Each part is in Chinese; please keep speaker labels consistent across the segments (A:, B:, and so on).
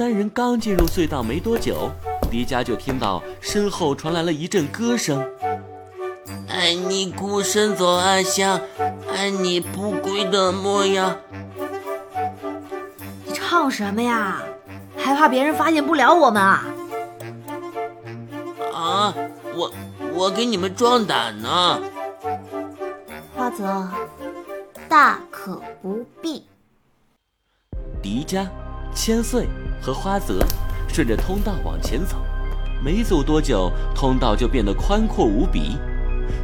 A: 三人刚进入隧道没多久，迪迦就听到身后传来了一阵歌声：“
B: 爱你孤身走暗巷，爱你不归的模样。”
C: 你唱什么呀？还怕别人发现不了我们啊？
B: 啊，我我给你们壮胆呢。
D: 花泽，大可不必。
A: 迪迦、千岁和花泽顺着通道往前走，没走多久，通道就变得宽阔无比。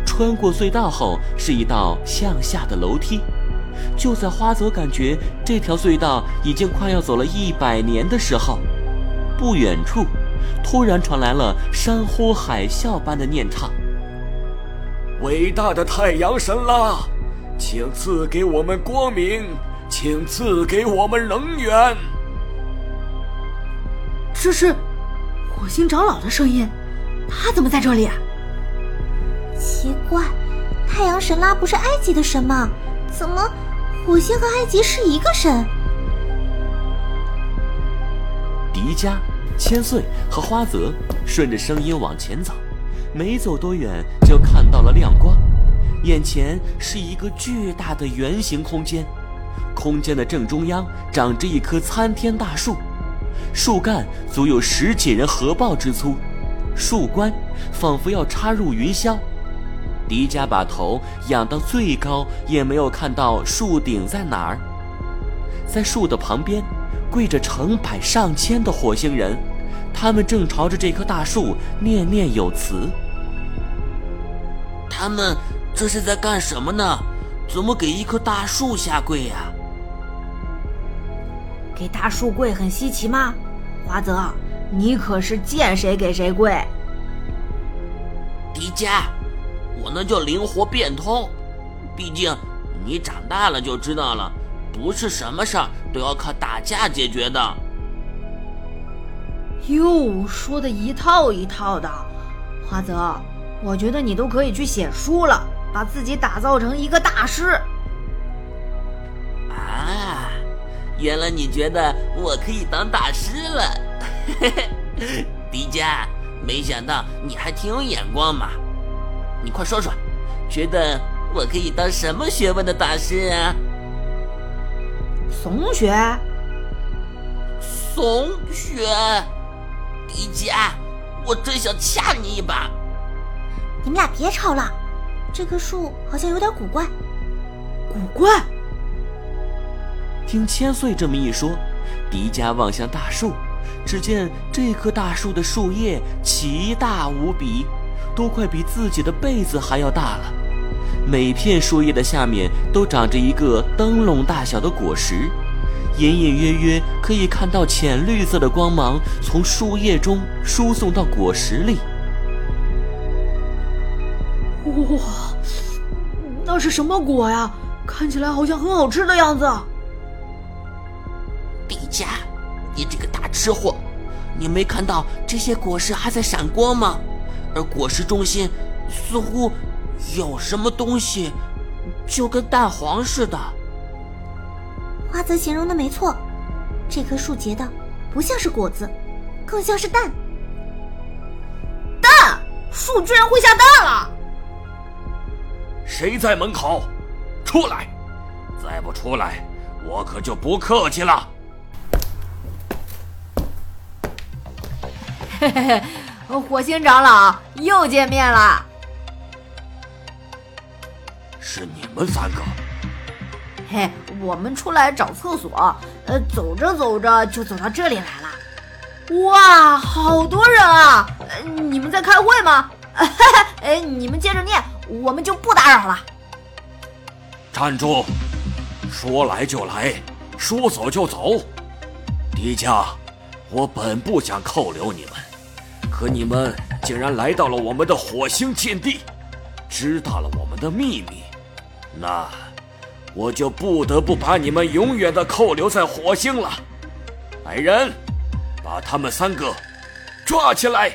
A: 穿过隧道后，是一道向下的楼梯。就在花泽感觉这条隧道已经快要走了一百年的时候，不远处突然传来了山呼海啸般的念唱：“
E: 伟大的太阳神啦，请赐给我们光明，请赐给我们能源。”
C: 这是火星长老的声音，他怎么在这里？
D: 奇怪，太阳神拉不是埃及的神吗？怎么？火星和埃及是一个神。
A: 迪迦、千岁和花泽顺着声音往前走，没走多远就看到了亮光，眼前是一个巨大的圆形空间，空间的正中央长着一棵参天大树，树干足有十几人合抱之粗，树冠仿佛要插入云霄。迪迦把头仰到最高，也没有看到树顶在哪儿。在树的旁边，跪着成百上千的火星人，他们正朝着这棵大树念念有词。
B: 他们这是在干什么呢？怎么给一棵大树下跪呀？
C: 给大树跪很稀奇吗？华泽，你可是见谁给谁跪。
B: 迪迦。我那叫灵活变通，毕竟你长大了就知道了，不是什么事儿都要靠打架解决的。
C: 哟，说的一套一套的，华泽，我觉得你都可以去写书了，把自己打造成一个大师。
B: 原来你觉得我可以当大师了，迪迦，没想到你还挺有眼光嘛。你快说说，觉得我可以当什么学问的大师啊？
C: 怂学？
B: 怂学？迪迦，我真想掐你一把！
D: 你们俩别吵了，这棵树好像有点古怪。
C: 古怪？
A: 听千岁这么一说，迪迦望向大树，只见这棵大树的树叶奇大无比。都快比自己的被子还要大了，每片树叶的下面都长着一个灯笼大小的果实，隐隐约约可以看到浅绿色的光芒从树叶中输送到果实里。
C: 哇，那是什么果呀？看起来好像很好吃的样子。
B: 迪迦，你这个大吃货，你没看到这些果实还在闪光吗？而果实中心似乎有什么东西，就跟蛋黄似的。
D: 花泽形容的没错，这棵树结的不像是果子，更像是蛋。
C: 蛋？树居然会下蛋了？
E: 谁在门口？出来！再不出来，我可就不客气了。
C: 嘿嘿嘿。火星长老又见面了，
E: 是你们三个？
C: 嘿，我们出来找厕所，呃，走着走着就走到这里来了。哇，好多人啊！你们在开会吗？哎，你们接着念，我们就不打扰了。
E: 站住！说来就来，说走就走。迪迦，我本不想扣留你们。可你们竟然来到了我们的火星禁地，知道了我们的秘密，那我就不得不把你们永远的扣留在火星了。来人，把他们三个抓起来！